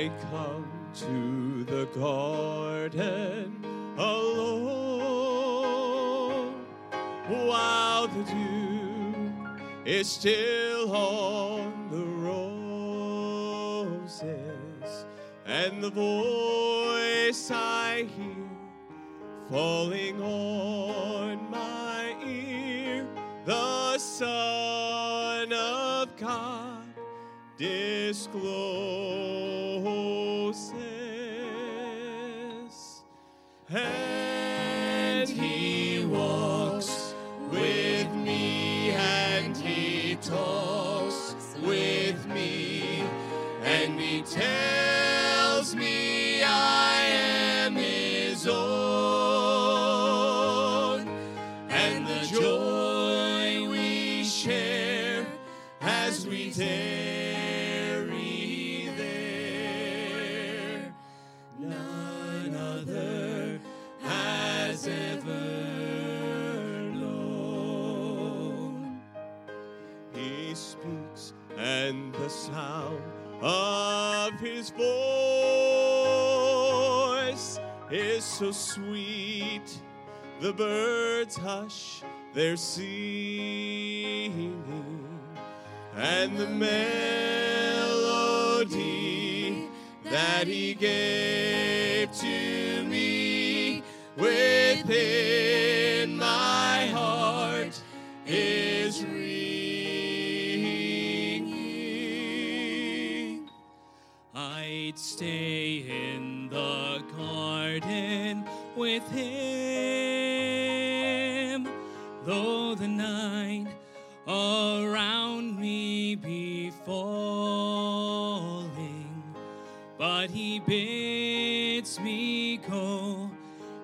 I come to the garden alone while the dew is still on the roses and the voice I hear falling on my ear the Son of God discloses. Sound of his voice is so sweet. The birds hush their singing, and the melody that he gave to me within my with him, though the night around me be falling. But he bids me go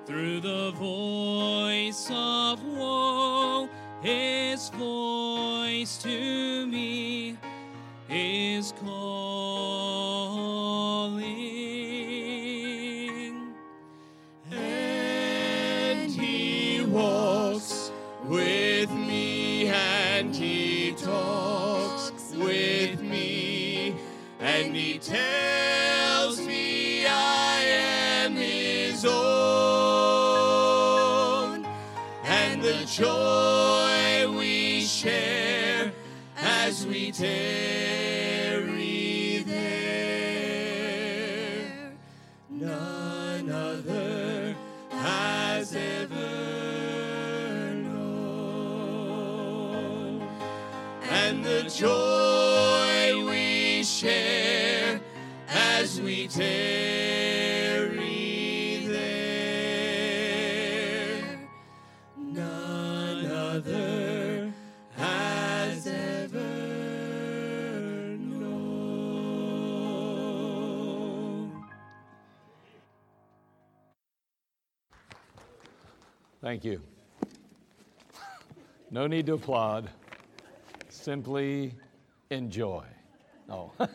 through the voice of woe, his voice to me is calling. Joy we share as we tarry Thank you. No need to applaud. Simply enjoy. Oh. All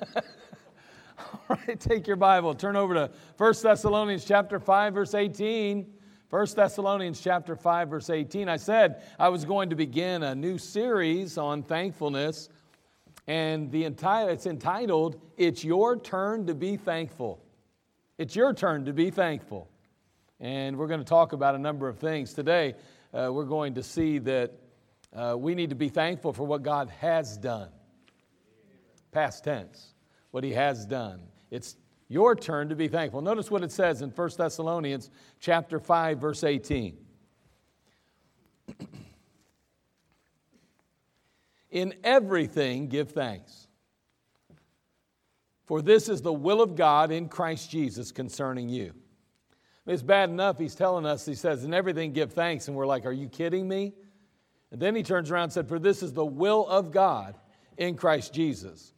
right, take your Bible, turn over to 1 Thessalonians chapter 5 verse 18. 1 Thessalonians chapter 5 verse 18. I said I was going to begin a new series on thankfulness and the entire it's entitled It's Your Turn to Be Thankful. It's your turn to be thankful. And we're going to talk about a number of things. Today, uh, we're going to see that uh, we need to be thankful for what God has done. Past tense, what He has done. It's your turn to be thankful. Notice what it says in 1 Thessalonians chapter 5, verse 18. in everything, give thanks. For this is the will of God in Christ Jesus concerning you. It's bad enough he's telling us, he says, in everything give thanks. And we're like, are you kidding me? And then he turns around and said, For this is the will of God in Christ Jesus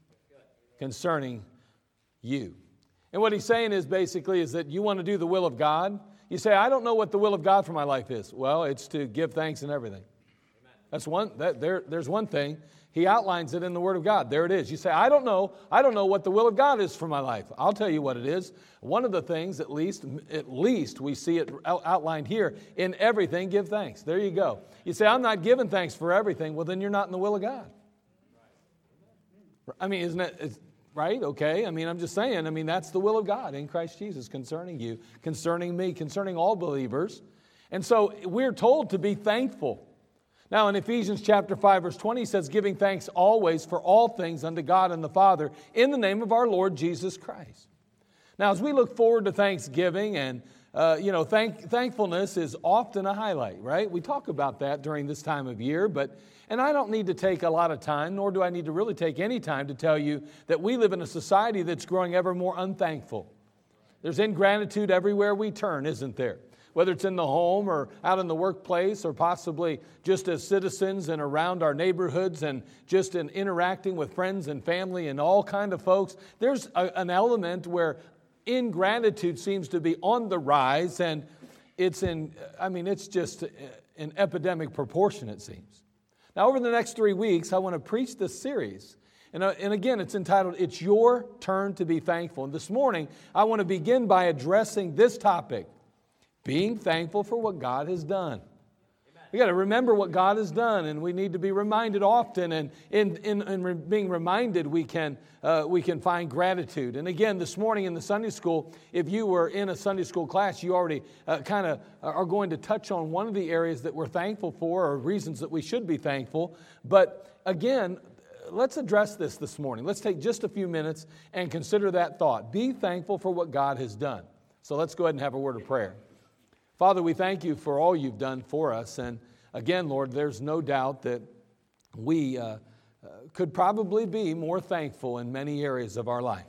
concerning you. And what he's saying is basically is that you want to do the will of God. You say, I don't know what the will of God for my life is. Well, it's to give thanks in everything. That's one, that, there, there's one thing. He outlines it in the Word of God. There it is. You say, I don't know. I don't know what the will of God is for my life. I'll tell you what it is. One of the things, at least, at least we see it outlined here, in everything, give thanks. There you go. You say, I'm not giving thanks for everything. Well, then you're not in the will of God. I mean, isn't it? right? Okay. I mean, I'm just saying, I mean, that's the will of God in Christ Jesus concerning you, concerning me, concerning all believers. And so we're told to be thankful. Now, in Ephesians chapter 5, verse 20, he says, giving thanks always for all things unto God and the Father in the name of our Lord Jesus Christ. Now, as we look forward to Thanksgiving and uh, you know, thank, thankfulness is often a highlight, right? We talk about that during this time of year, but, and I don't need to take a lot of time, nor do I need to really take any time to tell you that we live in a society that's growing ever more unthankful. There's ingratitude everywhere we turn, isn't there? Whether it's in the home or out in the workplace or possibly just as citizens and around our neighborhoods and just in interacting with friends and family and all kind of folks, there's a, an element where ingratitude seems to be on the rise, and it's in, I mean, it's just an epidemic proportion, it seems. Now, over the next three weeks, I want to preach this series. And, uh, and again, it's entitled, It's Your Turn to Be Thankful. And this morning, I want to begin by addressing this topic being thankful for what God has done. We got to remember what God has done, and we need to be reminded often. And in, in, in being reminded, we can, uh, we can find gratitude. And again, this morning in the Sunday school, if you were in a Sunday school class, you already uh, kind of are going to touch on one of the areas that we're thankful for, or reasons that we should be thankful. But again, let's address this this morning. Let's take just a few minutes and consider that thought. Be thankful for what God has done. So let's go ahead and have a word of prayer. Father, we thank you for all you've done for us. And again, Lord, there's no doubt that we uh, uh, could probably be more thankful in many areas of our life.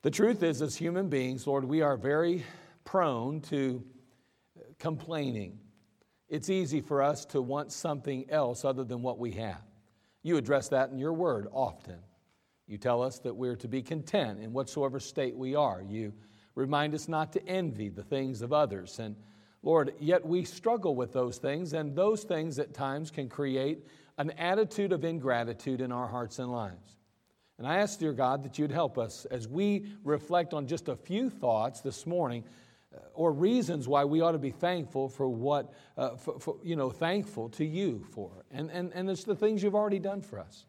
The truth is, as human beings, Lord, we are very prone to complaining. It's easy for us to want something else other than what we have. You address that in your word often. You tell us that we're to be content in whatsoever state we are. You Remind us not to envy the things of others. And Lord, yet we struggle with those things, and those things at times can create an attitude of ingratitude in our hearts and lives. And I ask, dear God, that you'd help us as we reflect on just a few thoughts this morning uh, or reasons why we ought to be thankful for what, uh, for, for, you know, thankful to you for. And, and, and it's the things you've already done for us.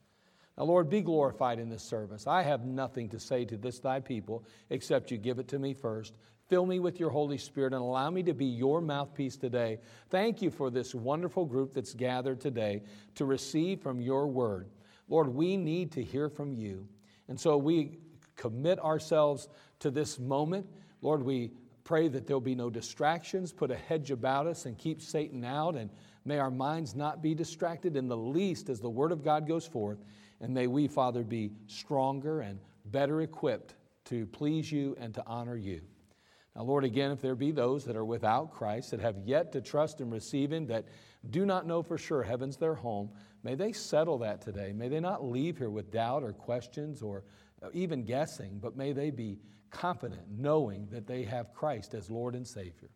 Now, Lord, be glorified in this service. I have nothing to say to this thy people except you give it to me first. Fill me with your Holy Spirit and allow me to be your mouthpiece today. Thank you for this wonderful group that's gathered today to receive from your word. Lord, we need to hear from you. And so we commit ourselves to this moment. Lord, we pray that there'll be no distractions. Put a hedge about us and keep Satan out. And may our minds not be distracted in the least as the word of God goes forth. And may we, Father, be stronger and better equipped to please you and to honor you. Now, Lord, again, if there be those that are without Christ, that have yet to trust and receive Him, that do not know for sure heaven's their home, may they settle that today. May they not leave here with doubt or questions or even guessing, but may they be confident, knowing that they have Christ as Lord and Savior.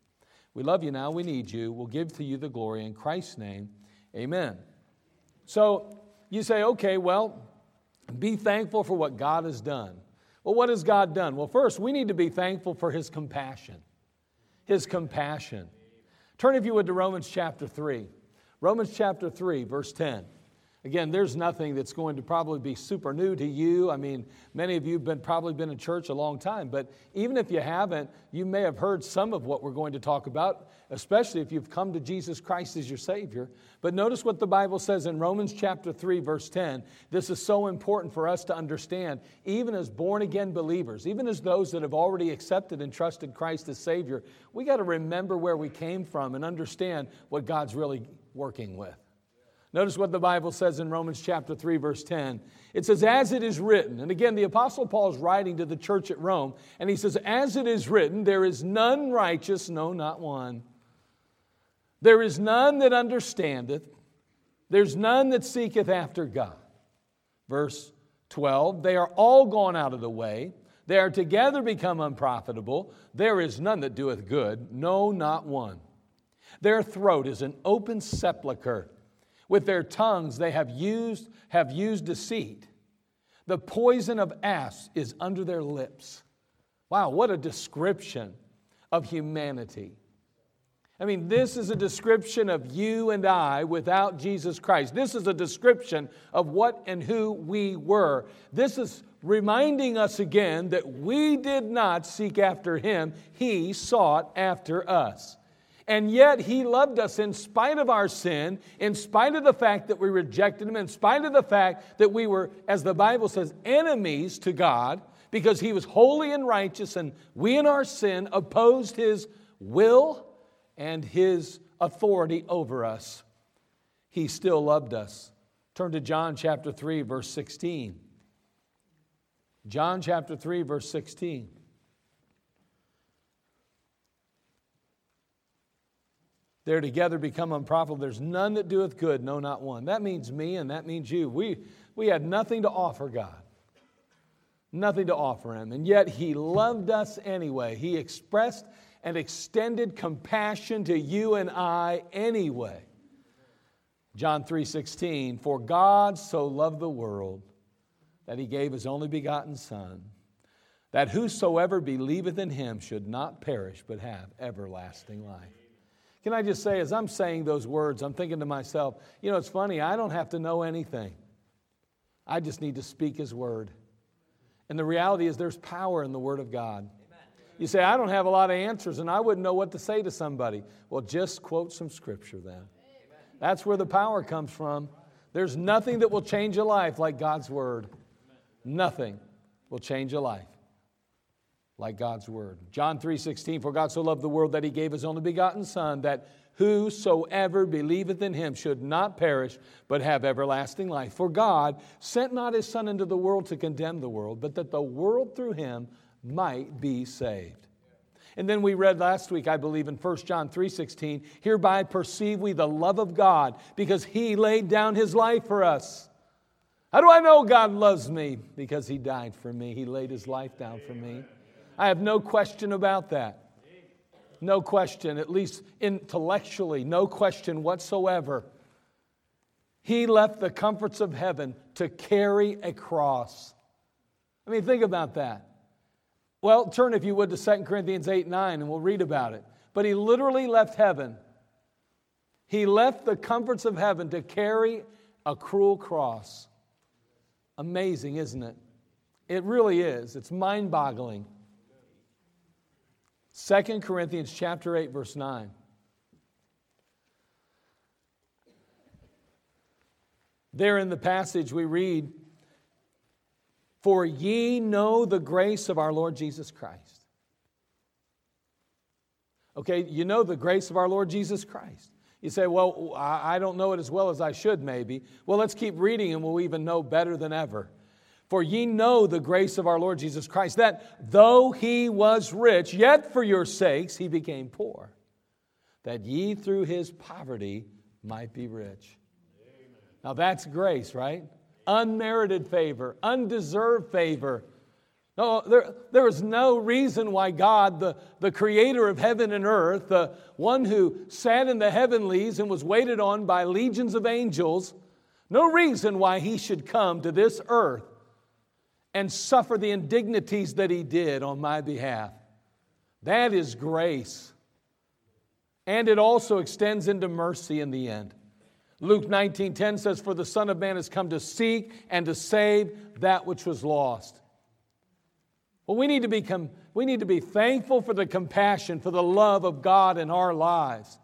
We love you now. We need you. We'll give to you the glory. In Christ's name, amen. So, you say, okay, well, be thankful for what God has done. Well, what has God done? Well, first, we need to be thankful for His compassion. His compassion. Turn, if you would, to Romans chapter 3. Romans chapter 3, verse 10. Again, there's nothing that's going to probably be super new to you. I mean, many of you have been, probably been in church a long time, but even if you haven't, you may have heard some of what we're going to talk about, especially if you've come to Jesus Christ as your Savior. But notice what the Bible says in Romans chapter 3, verse 10. This is so important for us to understand, even as born again believers, even as those that have already accepted and trusted Christ as Savior, we got to remember where we came from and understand what God's really working with. Notice what the Bible says in Romans chapter 3, verse 10. It says, As it is written, and again, the Apostle Paul is writing to the church at Rome, and he says, As it is written, there is none righteous, no, not one. There is none that understandeth, there's none that seeketh after God. Verse 12, they are all gone out of the way. They are together become unprofitable. There is none that doeth good, no, not one. Their throat is an open sepulchre. With their tongues they have used, have used deceit. The poison of asps is under their lips. Wow, what a description of humanity. I mean, this is a description of you and I without Jesus Christ. This is a description of what and who we were. This is reminding us again that we did not seek after him, he sought after us. And yet, he loved us in spite of our sin, in spite of the fact that we rejected him, in spite of the fact that we were, as the Bible says, enemies to God, because he was holy and righteous, and we in our sin opposed his will and his authority over us. He still loved us. Turn to John chapter 3, verse 16. John chapter 3, verse 16. They're together become unprofitable. There's none that doeth good, no, not one. That means me and that means you. We, we had nothing to offer God, nothing to offer Him. And yet He loved us anyway. He expressed and extended compassion to you and I anyway. John 3:16 For God so loved the world that he gave his only begotten son that whosoever believeth in him should not perish but have everlasting life. Can I just say, as I'm saying those words, I'm thinking to myself, you know, it's funny, I don't have to know anything. I just need to speak His word. And the reality is, there's power in the Word of God. You say, I don't have a lot of answers and I wouldn't know what to say to somebody. Well, just quote some scripture then. That's where the power comes from. There's nothing that will change a life like God's Word. Nothing will change a life like God's word. John 3:16 For God so loved the world that he gave his only begotten son that whosoever believeth in him should not perish but have everlasting life. For God sent not his son into the world to condemn the world, but that the world through him might be saved. And then we read last week, I believe, in 1 John 3:16, hereby perceive we the love of God, because he laid down his life for us. How do I know God loves me? Because he died for me. He laid his life down for me. I have no question about that. No question, at least intellectually, no question whatsoever. He left the comforts of heaven to carry a cross. I mean, think about that. Well, turn, if you would, to 2 Corinthians 8 9, and we'll read about it. But he literally left heaven. He left the comforts of heaven to carry a cruel cross. Amazing, isn't it? It really is. It's mind boggling. 2 Corinthians chapter 8 verse 9. There in the passage we read, For ye know the grace of our Lord Jesus Christ. Okay, you know the grace of our Lord Jesus Christ. You say, Well, I don't know it as well as I should, maybe. Well, let's keep reading and we'll even know better than ever. For ye know the grace of our Lord Jesus Christ, that though he was rich, yet for your sakes he became poor, that ye through his poverty might be rich. Now that's grace, right? Unmerited favor, undeserved favor. No, there, there is no reason why God, the, the creator of heaven and earth, the one who sat in the heavenlies and was waited on by legions of angels, no reason why he should come to this earth and suffer the indignities that he did on my behalf. That is grace. And it also extends into mercy in the end. Luke 19:10 says for the son of man has come to seek and to save that which was lost. Well, we need to become we need to be thankful for the compassion, for the love of God in our lives.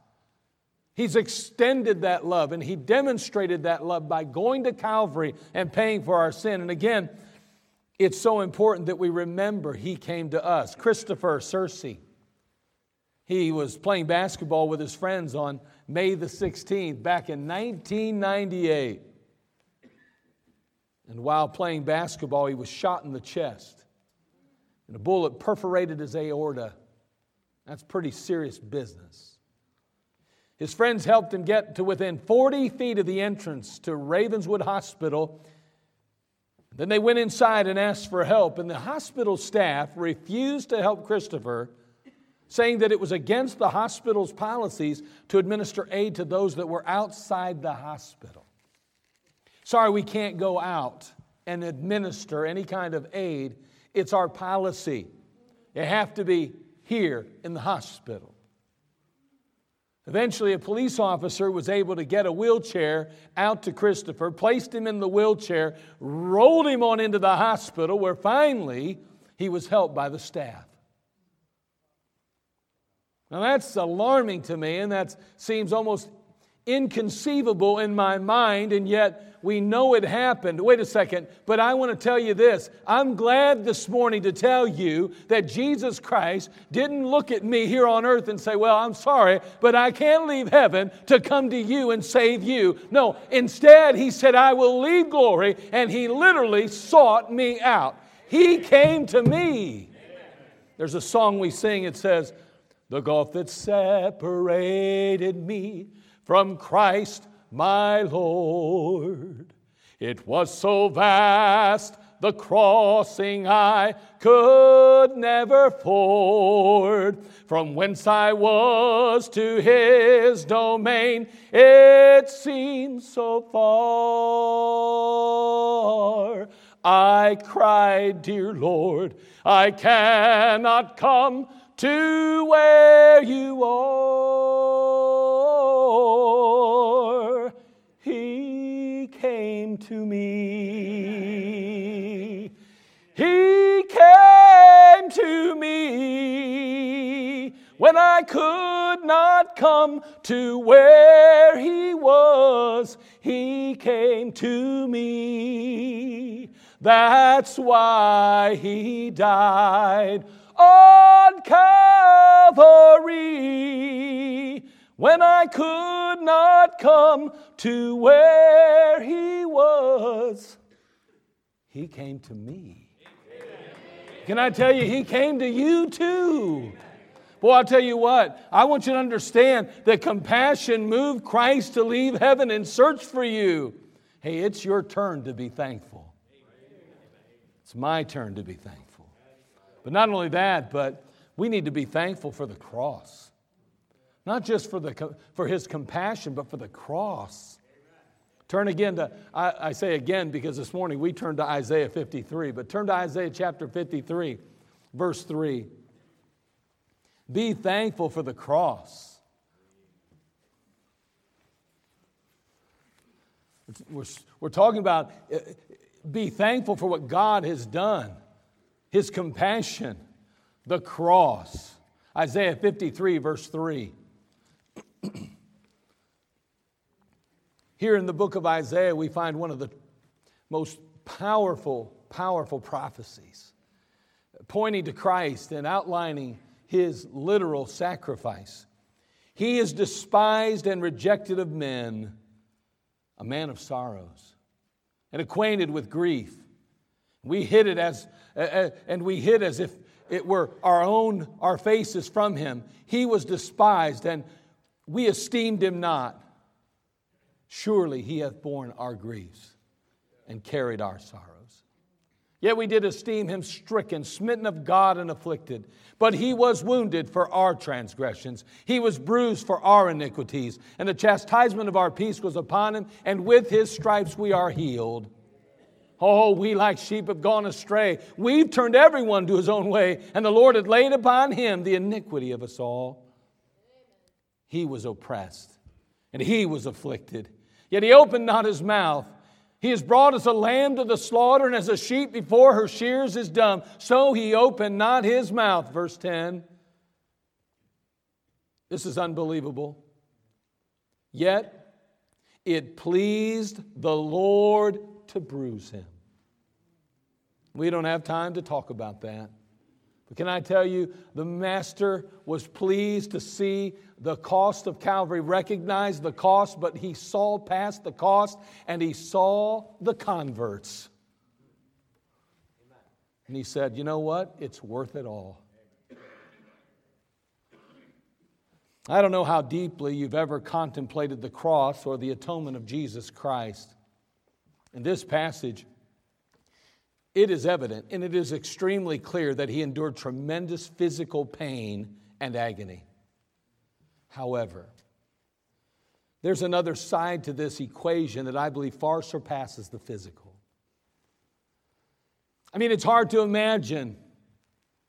He's extended that love and he demonstrated that love by going to Calvary and paying for our sin. And again, it's so important that we remember he came to us. Christopher Sercye, he was playing basketball with his friends on May the 16th back in 1998. And while playing basketball, he was shot in the chest. And a bullet perforated his aorta. That's pretty serious business. His friends helped him get to within 40 feet of the entrance to Ravenswood Hospital then they went inside and asked for help, and the hospital staff refused to help Christopher, saying that it was against the hospital's policies to administer aid to those that were outside the hospital. Sorry, we can't go out and administer any kind of aid. It's our policy. You have to be here in the hospital. Eventually, a police officer was able to get a wheelchair out to Christopher, placed him in the wheelchair, rolled him on into the hospital, where finally he was helped by the staff. Now, that's alarming to me, and that seems almost inconceivable in my mind, and yet we know it happened. Wait a second, but I want to tell you this. I'm glad this morning to tell you that Jesus Christ didn't look at me here on earth and say, Well, I'm sorry, but I can't leave heaven to come to you and save you. No, instead, He said, I will leave glory, and He literally sought me out. He came to me. There's a song we sing, it says, The gulf that separated me from Christ my Lord. It was so vast, the crossing I could never ford. From whence I was to his domain, it seemed so far. I cried, Dear Lord, I cannot come to where you are. He came to me. He came to me when I could not come to where he was. He came to me. That's why he died on Calvary when I could not come to where He was. He came to me. Can I tell you, He came to you too. Boy, I'll tell you what, I want you to understand that compassion moved Christ to leave heaven and search for you. Hey, it's your turn to be thankful. It's my turn to be thankful. But not only that, but we need to be thankful for the cross. Not just for, the, for his compassion, but for the cross. Turn again to, I, I say again because this morning we turned to Isaiah 53, but turn to Isaiah chapter 53, verse 3. Be thankful for the cross. We're, we're talking about uh, be thankful for what God has done his compassion, the cross. Isaiah 53, verse 3. Here in the book of Isaiah, we find one of the most powerful, powerful prophecies pointing to Christ and outlining his literal sacrifice. He is despised and rejected of men, a man of sorrows, and acquainted with grief. We hid it as, uh, and we hid as if it were our own, our faces from him. He was despised, and we esteemed him not. Surely he hath borne our griefs and carried our sorrows. Yet we did esteem him stricken, smitten of God, and afflicted. But he was wounded for our transgressions, he was bruised for our iniquities, and the chastisement of our peace was upon him, and with his stripes we are healed. Oh, we like sheep have gone astray. We've turned everyone to his own way, and the Lord had laid upon him the iniquity of us all. He was oppressed, and he was afflicted, yet he opened not his mouth. He is brought as a lamb to the slaughter, and as a sheep before her shears is dumb, so he opened not his mouth. Verse 10. This is unbelievable. Yet it pleased the Lord to bruise him. We don't have time to talk about that. But can I tell you, the Master was pleased to see the cost of Calvary, recognized the cost, but he saw past the cost and he saw the converts. And he said, You know what? It's worth it all. I don't know how deeply you've ever contemplated the cross or the atonement of Jesus Christ. In this passage, it is evident and it is extremely clear that he endured tremendous physical pain and agony. However, there's another side to this equation that I believe far surpasses the physical. I mean, it's hard to imagine,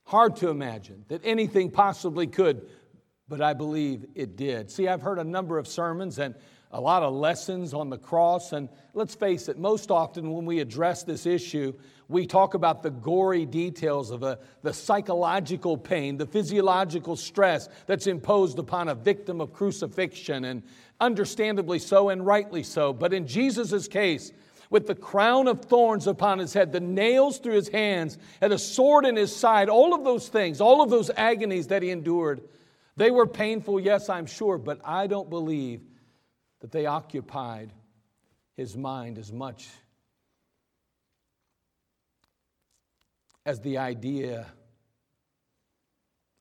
hard to imagine that anything possibly could but I believe it did. See, I've heard a number of sermons and a lot of lessons on the cross, and let's face it, most often when we address this issue, we talk about the gory details of a, the psychological pain, the physiological stress that's imposed upon a victim of crucifixion, and understandably so and rightly so. But in Jesus' case, with the crown of thorns upon his head, the nails through his hands, and a sword in his side, all of those things, all of those agonies that he endured, they were painful, yes, I'm sure, but I don't believe that they occupied his mind as much as the idea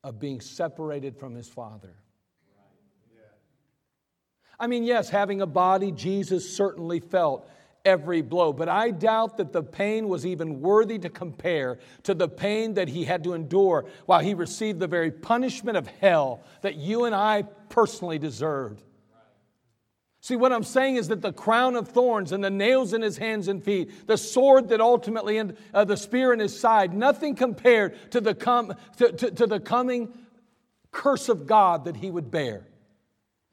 of being separated from his Father. I mean, yes, having a body, Jesus certainly felt every blow, but I doubt that the pain was even worthy to compare to the pain that he had to endure while he received the very punishment of hell that you and I personally deserved. See, what I'm saying is that the crown of thorns and the nails in his hands and feet, the sword that ultimately, and uh, the spear in his side, nothing compared to the, com- to, to, to the coming curse of God that he would bear.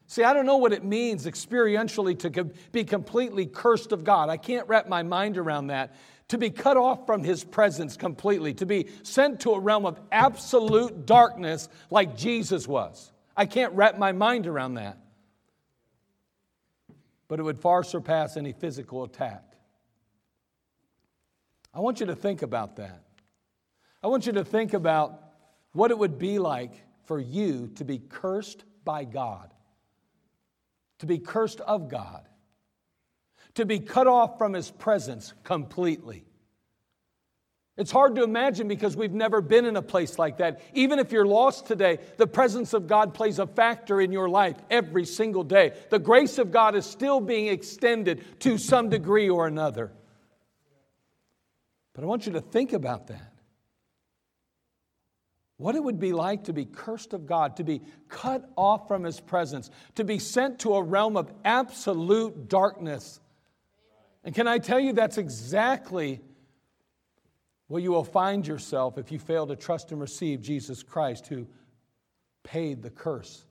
See, I don't know what it means experientially to be completely cursed of God. I can't wrap my mind around that. To be cut off from his presence completely, to be sent to a realm of absolute darkness like Jesus was. I can't wrap my mind around that but it would far surpass any physical attack. I want you to think about that. I want you to think about what it would be like for you to be cursed by God, to be cursed of God, to be cut off from His presence completely. It's hard to imagine because we've never been in a place like that. Even if you're lost today, the presence of God plays a factor in your life every single day. The grace of God is still being extended to some degree or another. But I want you to think about that. What it would be like to be cursed of God, to be cut off from His presence, to be sent to a realm of absolute darkness. And can I tell you, that's exactly well, you will find yourself if you fail to trust and receive Jesus Christ who paid the curse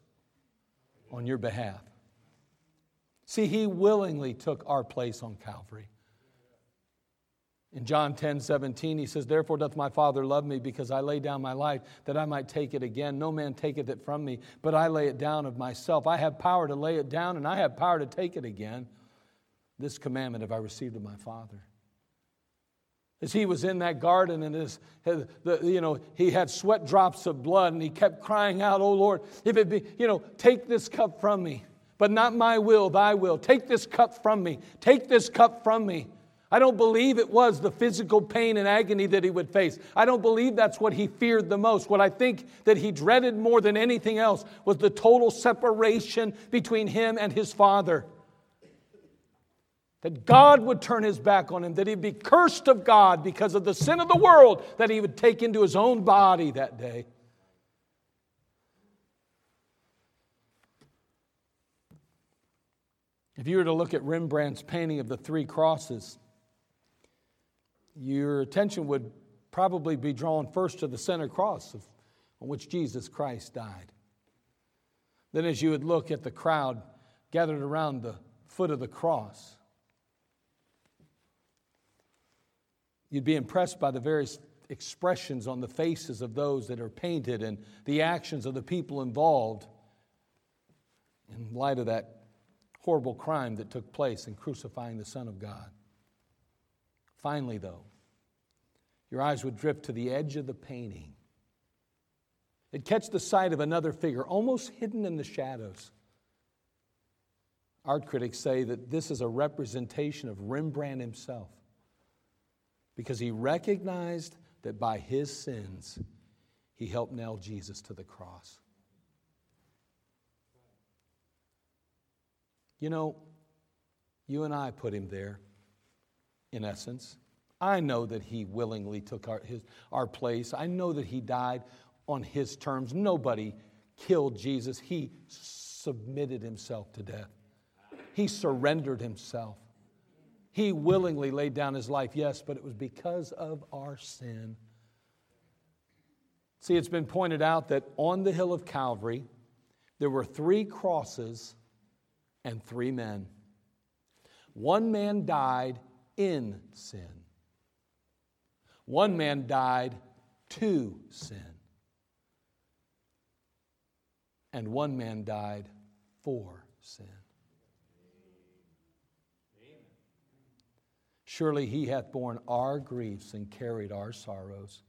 on your behalf. See, he willingly took our place on Calvary. In John 10 17, he says, Therefore doth my Father love me, because I lay down my life that I might take it again. No man taketh it from me, but I lay it down of myself. I have power to lay it down, and I have power to take it again. This commandment have I received of my Father. As he was in that garden and his, you know, he had sweat drops of blood and he kept crying out, Oh Lord, if it be, you know, take this cup from me, but not my will, thy will. Take this cup from me. Take this cup from me. I don't believe it was the physical pain and agony that he would face. I don't believe that's what he feared the most. What I think that he dreaded more than anything else was the total separation between him and his father that God would turn his back on him, that he'd be cursed of God because of the sin of the world that he would take into his own body that day. If you were to look at Rembrandt's painting of the three crosses, your attention would probably be drawn first to the center cross of, on which Jesus Christ died. Then, as you would look at the crowd gathered around the foot of the cross, You'd be impressed by the various expressions on the faces of those that are painted and the actions of the people involved in light of that horrible crime that took place in crucifying the Son of God. Finally, though, your eyes would drift to the edge of the painting. It'd catch the sight of another figure, almost hidden in the shadows. Art critics say that this is a representation of Rembrandt himself because he recognized that by his sins, he helped nail Jesus to the cross. You know, you and I put him there, in essence. I know that he willingly took our, his, our place. I know that he died on his terms. Nobody killed Jesus, he submitted himself to death, he surrendered himself. He willingly laid down his life, yes, but it was because of our sin. See, it's been pointed out that on the hill of Calvary, there were three crosses and three men. One man died in sin, one man died to sin, and one man died for sin. Surely he hath borne our griefs and carried our sorrows.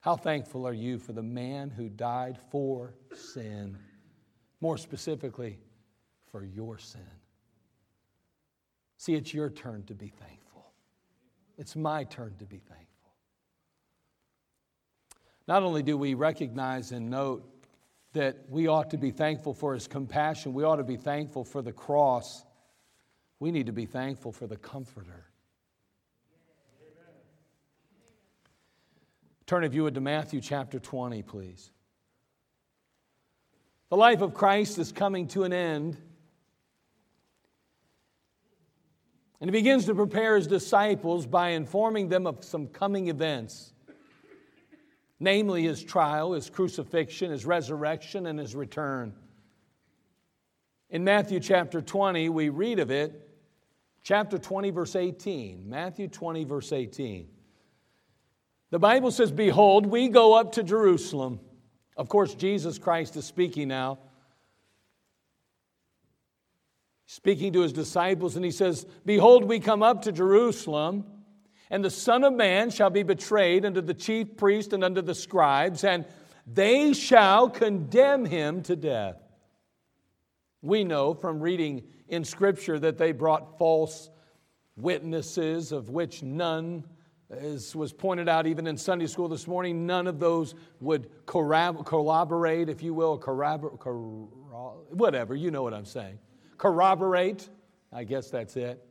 How thankful are you for the man who died for sin? More specifically, for your sin. See, it's your turn to be thankful. It's my turn to be thankful. Not only do we recognize and note that we ought to be thankful for his compassion, we ought to be thankful for the cross. We need to be thankful for the comforter. Turn, if you would, to Matthew chapter 20, please. The life of Christ is coming to an end. And he begins to prepare his disciples by informing them of some coming events, namely his trial, his crucifixion, his resurrection, and his return. In Matthew chapter 20, we read of it, chapter 20, verse 18. Matthew 20, verse 18. The Bible says, Behold, we go up to Jerusalem. Of course, Jesus Christ is speaking now. Speaking to his disciples, and he says, Behold, we come up to Jerusalem, and the Son of Man shall be betrayed unto the chief priest and unto the scribes, and they shall condemn him to death. We know from reading in Scripture that they brought false witnesses, of which none as was pointed out even in Sunday school this morning, none of those would corroborate, if you will, corroborate, whatever, you know what I'm saying. Corroborate, I guess that's it.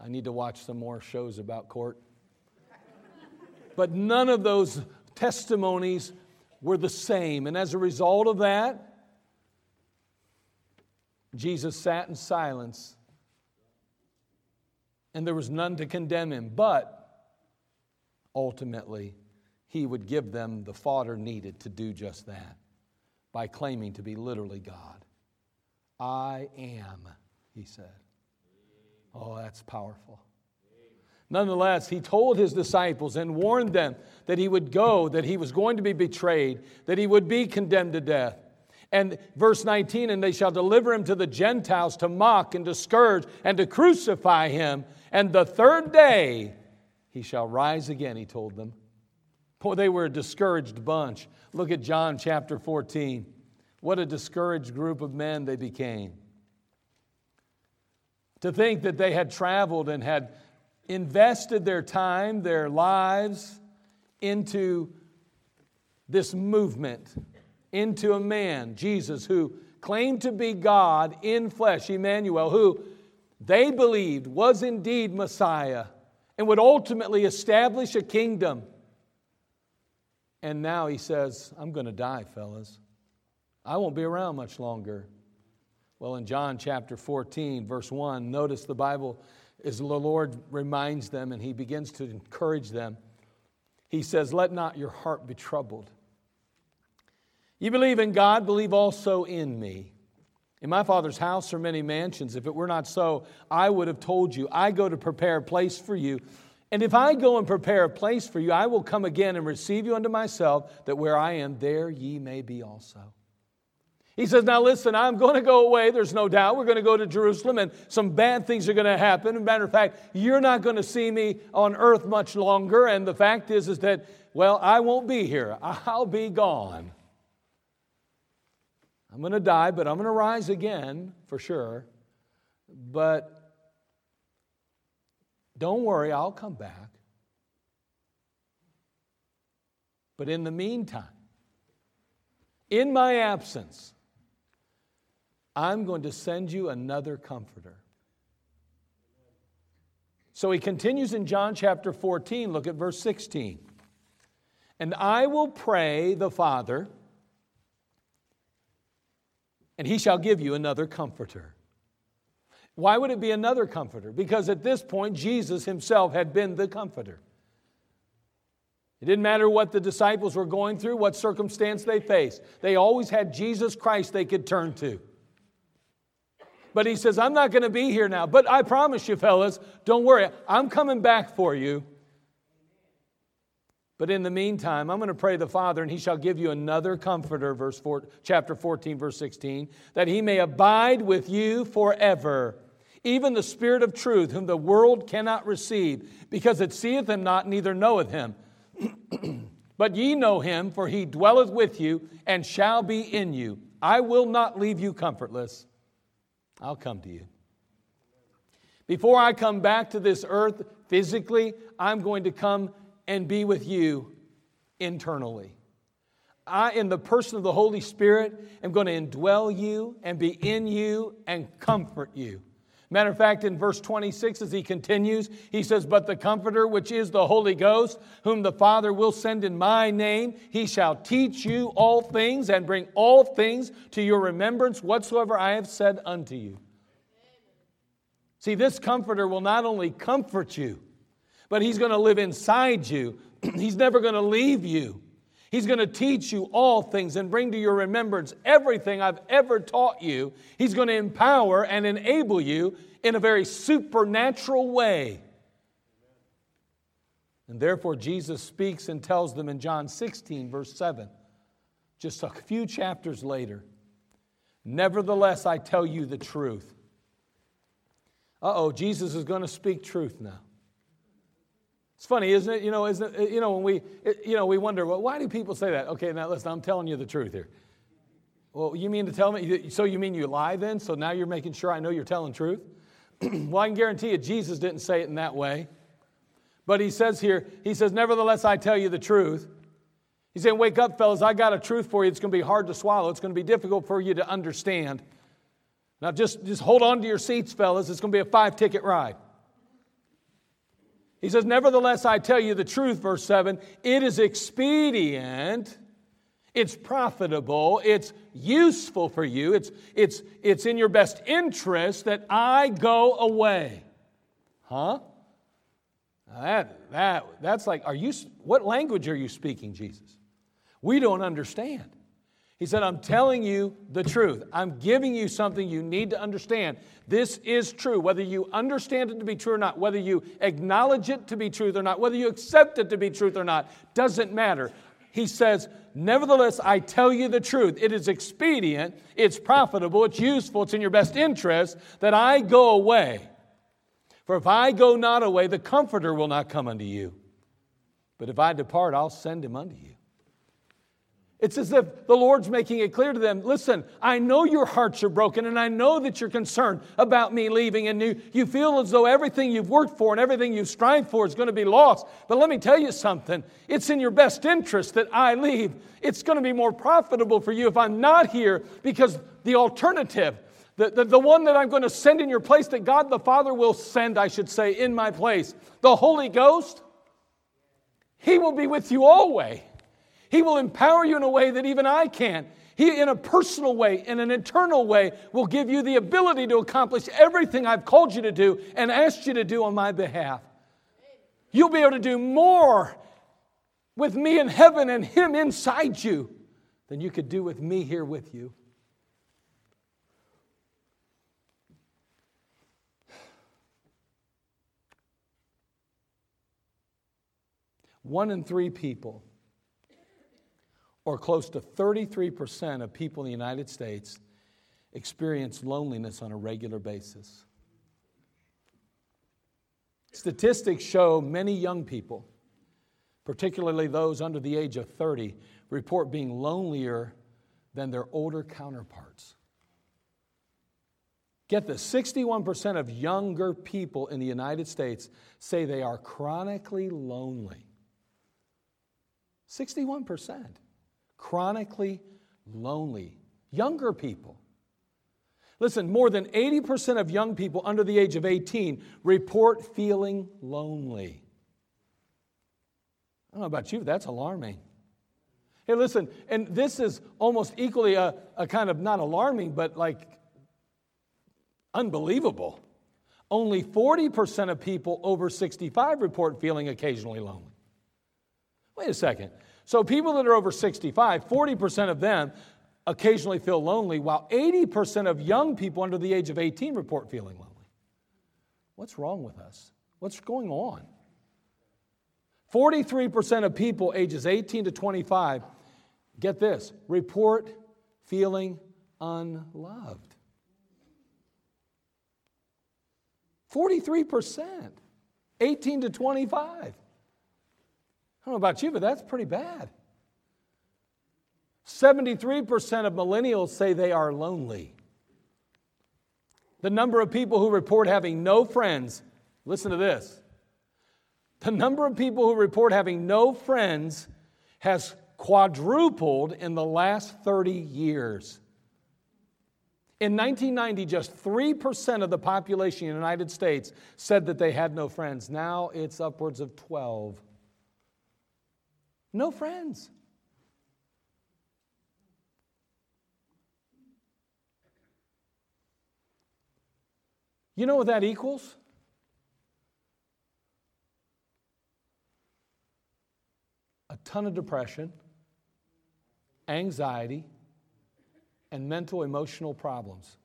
I need to watch some more shows about court. But none of those testimonies were the same. And as a result of that, Jesus sat in silence, and there was none to condemn him. But ultimately, he would give them the fodder needed to do just that by claiming to be literally God. I am, he said. Oh, that's powerful. Nonetheless, he told his disciples and warned them that he would go, that he was going to be betrayed, that he would be condemned to death. And verse 19, and they shall deliver him to the Gentiles to mock and to scourge and to crucify him. And the third day he shall rise again, he told them. Boy, they were a discouraged bunch. Look at John chapter 14. What a discouraged group of men they became. To think that they had traveled and had invested their time, their lives into this movement, into a man, Jesus, who claimed to be God in flesh, Emmanuel, who they believed was indeed Messiah and would ultimately establish a kingdom. And now he says, I'm going to die, fellas. I won't be around much longer. Well, in John chapter 14, verse 1, notice the Bible as the Lord reminds them and he begins to encourage them. He says, Let not your heart be troubled. You believe in God, believe also in me. In my Father's house are many mansions. If it were not so, I would have told you. I go to prepare a place for you. And if I go and prepare a place for you, I will come again and receive you unto myself, that where I am, there ye may be also. He says, Now listen, I'm going to go away. There's no doubt. We're going to go to Jerusalem, and some bad things are going to happen. As a matter of fact, you're not going to see me on earth much longer. And the fact is, is that, well, I won't be here. I'll be gone. I'm going to die, but I'm going to rise again for sure. But don't worry, I'll come back. But in the meantime, in my absence, I'm going to send you another comforter. So he continues in John chapter 14. Look at verse 16. And I will pray the Father and he shall give you another comforter. Why would it be another comforter? Because at this point, Jesus himself had been the comforter. It didn't matter what the disciples were going through, what circumstance they faced. They always had Jesus Christ they could turn to. But he says, I'm not going to be here now. But I promise you, fellas, don't worry. I'm coming back for you. But in the meantime, I'm going to pray the Father, and he shall give you another comforter, verse 4, chapter 14, verse 16, that he may abide with you forever. Even the Spirit of truth, whom the world cannot receive, because it seeth him not, neither knoweth him. but ye know him, for he dwelleth with you and shall be in you. I will not leave you comfortless. I'll come to you. Before I come back to this earth physically, I'm going to come and be with you internally. I, in the person of the Holy Spirit, am going to indwell you and be in you and comfort you. Matter of fact, in verse 26, as he continues, he says, But the Comforter, which is the Holy Ghost, whom the Father will send in my name, he shall teach you all things and bring all things to your remembrance whatsoever I have said unto you. See, this Comforter will not only comfort you, but He's going to live inside you. He's never going to leave you. He's going to teach you all things and bring to your remembrance everything I've ever taught you. He's going to empower and enable you in a very supernatural way. And therefore, Jesus speaks and tells them in John 16, verse 7, just a few chapters later Nevertheless, I tell you the truth. Uh oh, Jesus is going to speak truth now. It's funny, isn't it? You know, isn't it, you know when we you know we wonder, well, why do people say that? Okay, now listen, I'm telling you the truth here. Well, you mean to tell me? So you mean you lie then? So now you're making sure I know you're telling truth? well, I can guarantee you, Jesus didn't say it in that way. But he says here, he says, Nevertheless, I tell you the truth. He's saying, Wake up, fellas, I got a truth for you. It's going to be hard to swallow, it's going to be difficult for you to understand. Now, just, just hold on to your seats, fellas. It's going to be a five ticket ride. He says, Nevertheless, I tell you the truth, verse 7 it is expedient, it's profitable, it's useful for you, it's, it's, it's in your best interest that I go away. Huh? that, that, that's like, are you, what language are you speaking, Jesus? We don't understand. He said, I'm telling you the truth. I'm giving you something you need to understand. This is true. Whether you understand it to be true or not, whether you acknowledge it to be truth or not, whether you accept it to be truth or not, doesn't matter. He says, Nevertheless, I tell you the truth. It is expedient, it's profitable, it's useful, it's in your best interest that I go away. For if I go not away, the Comforter will not come unto you. But if I depart, I'll send him unto you. It's as if the Lord's making it clear to them listen, I know your hearts are broken, and I know that you're concerned about me leaving, and you, you feel as though everything you've worked for and everything you've strived for is going to be lost. But let me tell you something it's in your best interest that I leave. It's going to be more profitable for you if I'm not here because the alternative, the, the, the one that I'm going to send in your place, that God the Father will send, I should say, in my place, the Holy Ghost, He will be with you always. He will empower you in a way that even I can't. He, in a personal way, in an eternal way, will give you the ability to accomplish everything I've called you to do and asked you to do on my behalf. You'll be able to do more with me in heaven and Him inside you than you could do with me here with you. One in three people or close to 33% of people in the United States experience loneliness on a regular basis. Statistics show many young people, particularly those under the age of 30, report being lonelier than their older counterparts. Get this 61% of younger people in the United States say they are chronically lonely. 61% chronically lonely. Younger people. Listen, more than 80% of young people under the age of 18 report feeling lonely. I don't know about you, but that's alarming. Hey, listen, and this is almost equally a, a kind of not alarming, but like unbelievable. Only 40% of people over 65 report feeling occasionally lonely. Wait a second. So, people that are over 65, 40% of them occasionally feel lonely, while 80% of young people under the age of 18 report feeling lonely. What's wrong with us? What's going on? 43% of people ages 18 to 25, get this, report feeling unloved. 43%, 18 to 25. I don't know about you, but that's pretty bad. 73% of millennials say they are lonely. The number of people who report having no friends, listen to this. The number of people who report having no friends has quadrupled in the last 30 years. In 1990, just 3% of the population in the United States said that they had no friends. Now it's upwards of 12. No friends. You know what that equals? A ton of depression, anxiety, and mental emotional problems.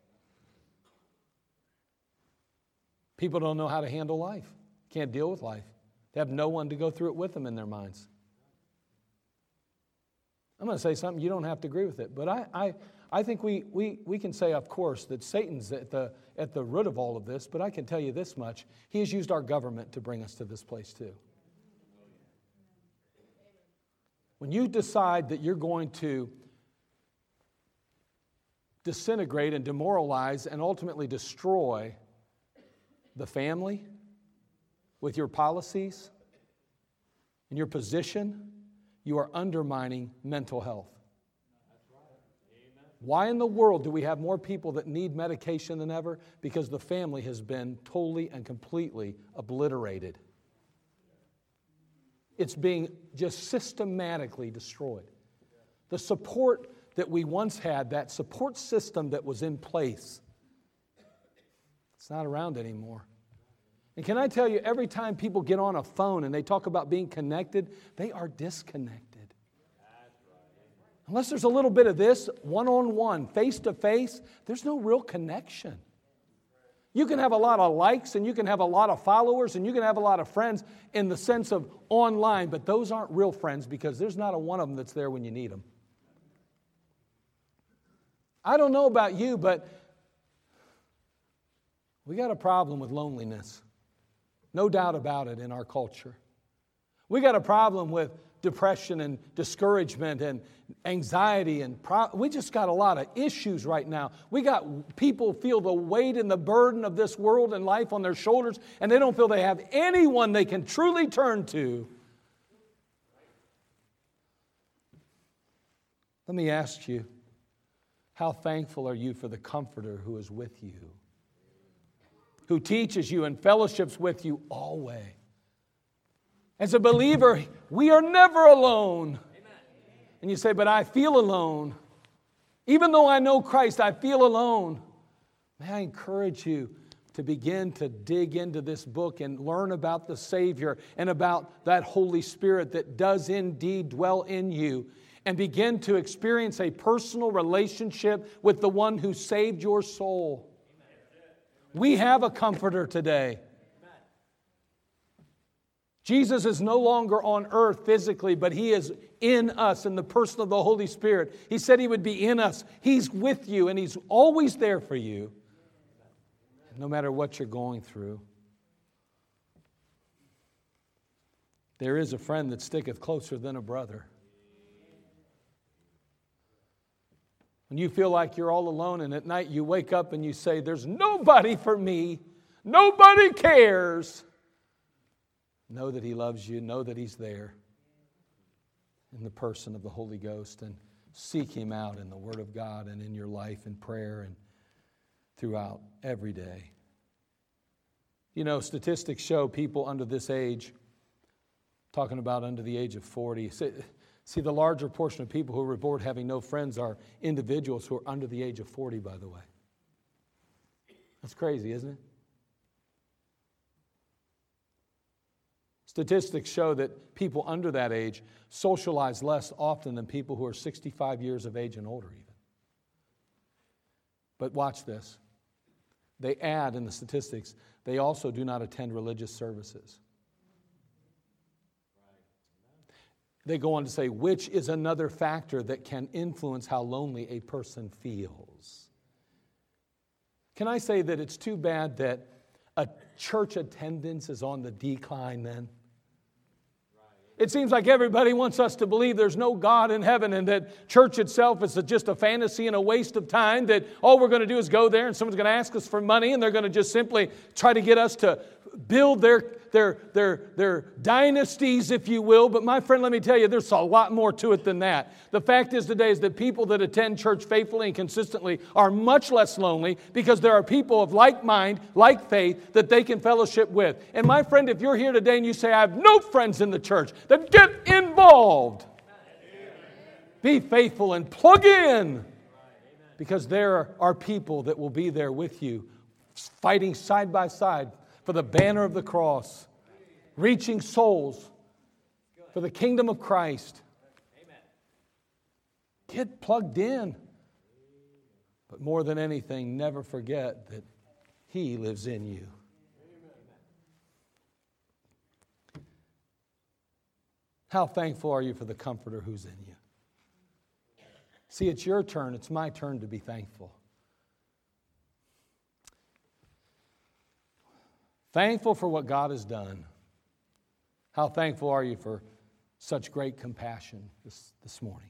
People don't know how to handle life, can't deal with life. They have no one to go through it with them in their minds. I'm going to say something, you don't have to agree with it, but I, I, I think we, we, we can say, of course, that Satan's at the, at the root of all of this, but I can tell you this much he has used our government to bring us to this place, too. When you decide that you're going to disintegrate and demoralize and ultimately destroy the family with your policies and your position, you are undermining mental health. Why in the world do we have more people that need medication than ever? Because the family has been totally and completely obliterated. It's being just systematically destroyed. The support that we once had, that support system that was in place, it's not around anymore. And can I tell you, every time people get on a phone and they talk about being connected, they are disconnected. Unless there's a little bit of this, one on one, face to face, there's no real connection. You can have a lot of likes and you can have a lot of followers and you can have a lot of friends in the sense of online, but those aren't real friends because there's not a one of them that's there when you need them. I don't know about you, but we got a problem with loneliness. No doubt about it in our culture. We got a problem with depression and discouragement and anxiety and pro- we just got a lot of issues right now. We got people feel the weight and the burden of this world and life on their shoulders and they don't feel they have anyone they can truly turn to. Let me ask you, how thankful are you for the comforter who is with you? Who teaches you and fellowships with you always? As a believer, we are never alone. And you say, But I feel alone. Even though I know Christ, I feel alone. May I encourage you to begin to dig into this book and learn about the Savior and about that Holy Spirit that does indeed dwell in you and begin to experience a personal relationship with the one who saved your soul. We have a comforter today. Jesus is no longer on earth physically, but he is in us in the person of the Holy Spirit. He said he would be in us. He's with you, and he's always there for you, no matter what you're going through. There is a friend that sticketh closer than a brother. When you feel like you're all alone, and at night you wake up and you say, There's nobody for me, nobody cares. Know that He loves you, know that He's there in the person of the Holy Ghost, and seek Him out in the Word of God and in your life in prayer and throughout every day. You know, statistics show people under this age, talking about under the age of 40, see, the larger portion of people who report having no friends are individuals who are under the age of 40, by the way. That's crazy, isn't it? Statistics show that people under that age socialize less often than people who are 65 years of age and older, even. But watch this. They add in the statistics, they also do not attend religious services. They go on to say, which is another factor that can influence how lonely a person feels. Can I say that it's too bad that a church attendance is on the decline then? It seems like everybody wants us to believe there's no God in heaven and that church itself is just a fantasy and a waste of time, that all we're going to do is go there and someone's going to ask us for money and they're going to just simply try to get us to build their, their, their, their dynasties, if you will. But my friend, let me tell you, there's a lot more to it than that. The fact is today is that people that attend church faithfully and consistently are much less lonely because there are people of like mind, like faith, that they can fellowship with. And my friend, if you're here today and you say, I have no friends in the church, then get involved. Be faithful and plug in because there are people that will be there with you, fighting side by side for the banner of the cross, reaching souls for the kingdom of Christ. Get plugged in. But more than anything, never forget that He lives in you. How thankful are you for the Comforter who's in you? See, it's your turn, it's my turn to be thankful. Thankful for what God has done. How thankful are you for such great compassion this, this morning?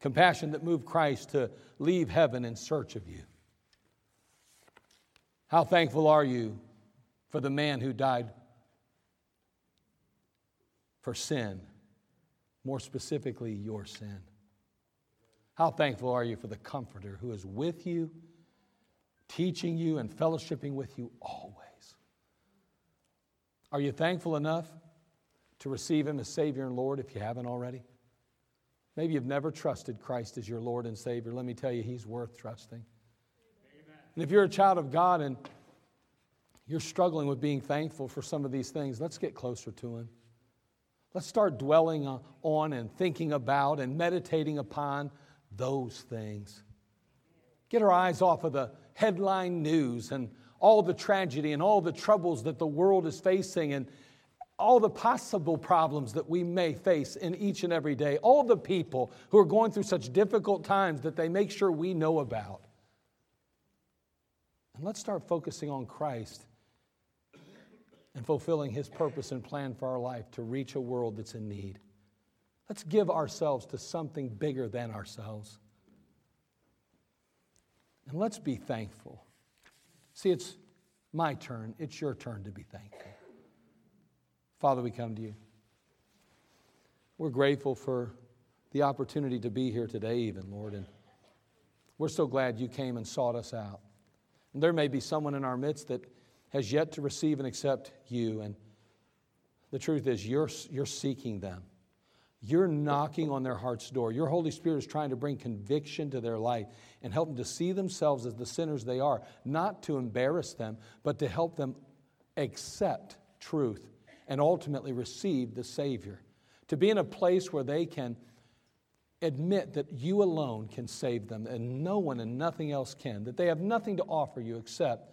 Compassion that moved Christ to leave heaven in search of you. How thankful are you for the man who died for sin, more specifically, your sin? How thankful are you for the Comforter who is with you, teaching you, and fellowshipping with you always? Are you thankful enough to receive Him as Savior and Lord if you haven't already? Maybe you've never trusted Christ as your Lord and Savior. Let me tell you, He's worth trusting. Amen. And if you're a child of God and you're struggling with being thankful for some of these things, let's get closer to Him. Let's start dwelling on and thinking about and meditating upon those things. Get our eyes off of the headline news and all the tragedy and all the troubles that the world is facing and all the possible problems that we may face in each and every day, all the people who are going through such difficult times that they make sure we know about. And let's start focusing on Christ and fulfilling His purpose and plan for our life to reach a world that's in need. Let's give ourselves to something bigger than ourselves. And let's be thankful. See, it's my turn, it's your turn to be thankful. Father, we come to you. We're grateful for the opportunity to be here today, even, Lord. And we're so glad you came and sought us out. And there may be someone in our midst that has yet to receive and accept you. And the truth is, you're, you're seeking them. You're knocking on their heart's door. Your Holy Spirit is trying to bring conviction to their life and help them to see themselves as the sinners they are, not to embarrass them, but to help them accept truth and ultimately receive the Savior. To be in a place where they can admit that you alone can save them and no one and nothing else can, that they have nothing to offer you except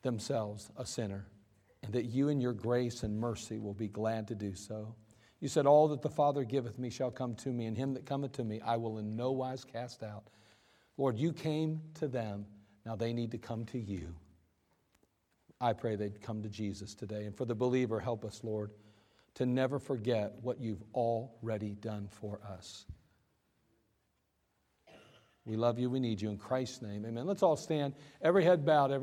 themselves, a sinner, and that you in your grace and mercy will be glad to do so. You said, All that the Father giveth me shall come to me, and him that cometh to me I will in no wise cast out. Lord, you came to them. Now they need to come to you. I pray they'd come to Jesus today. And for the believer, help us, Lord, to never forget what you've already done for us. We love you. We need you. In Christ's name, amen. Let's all stand, every head bowed, every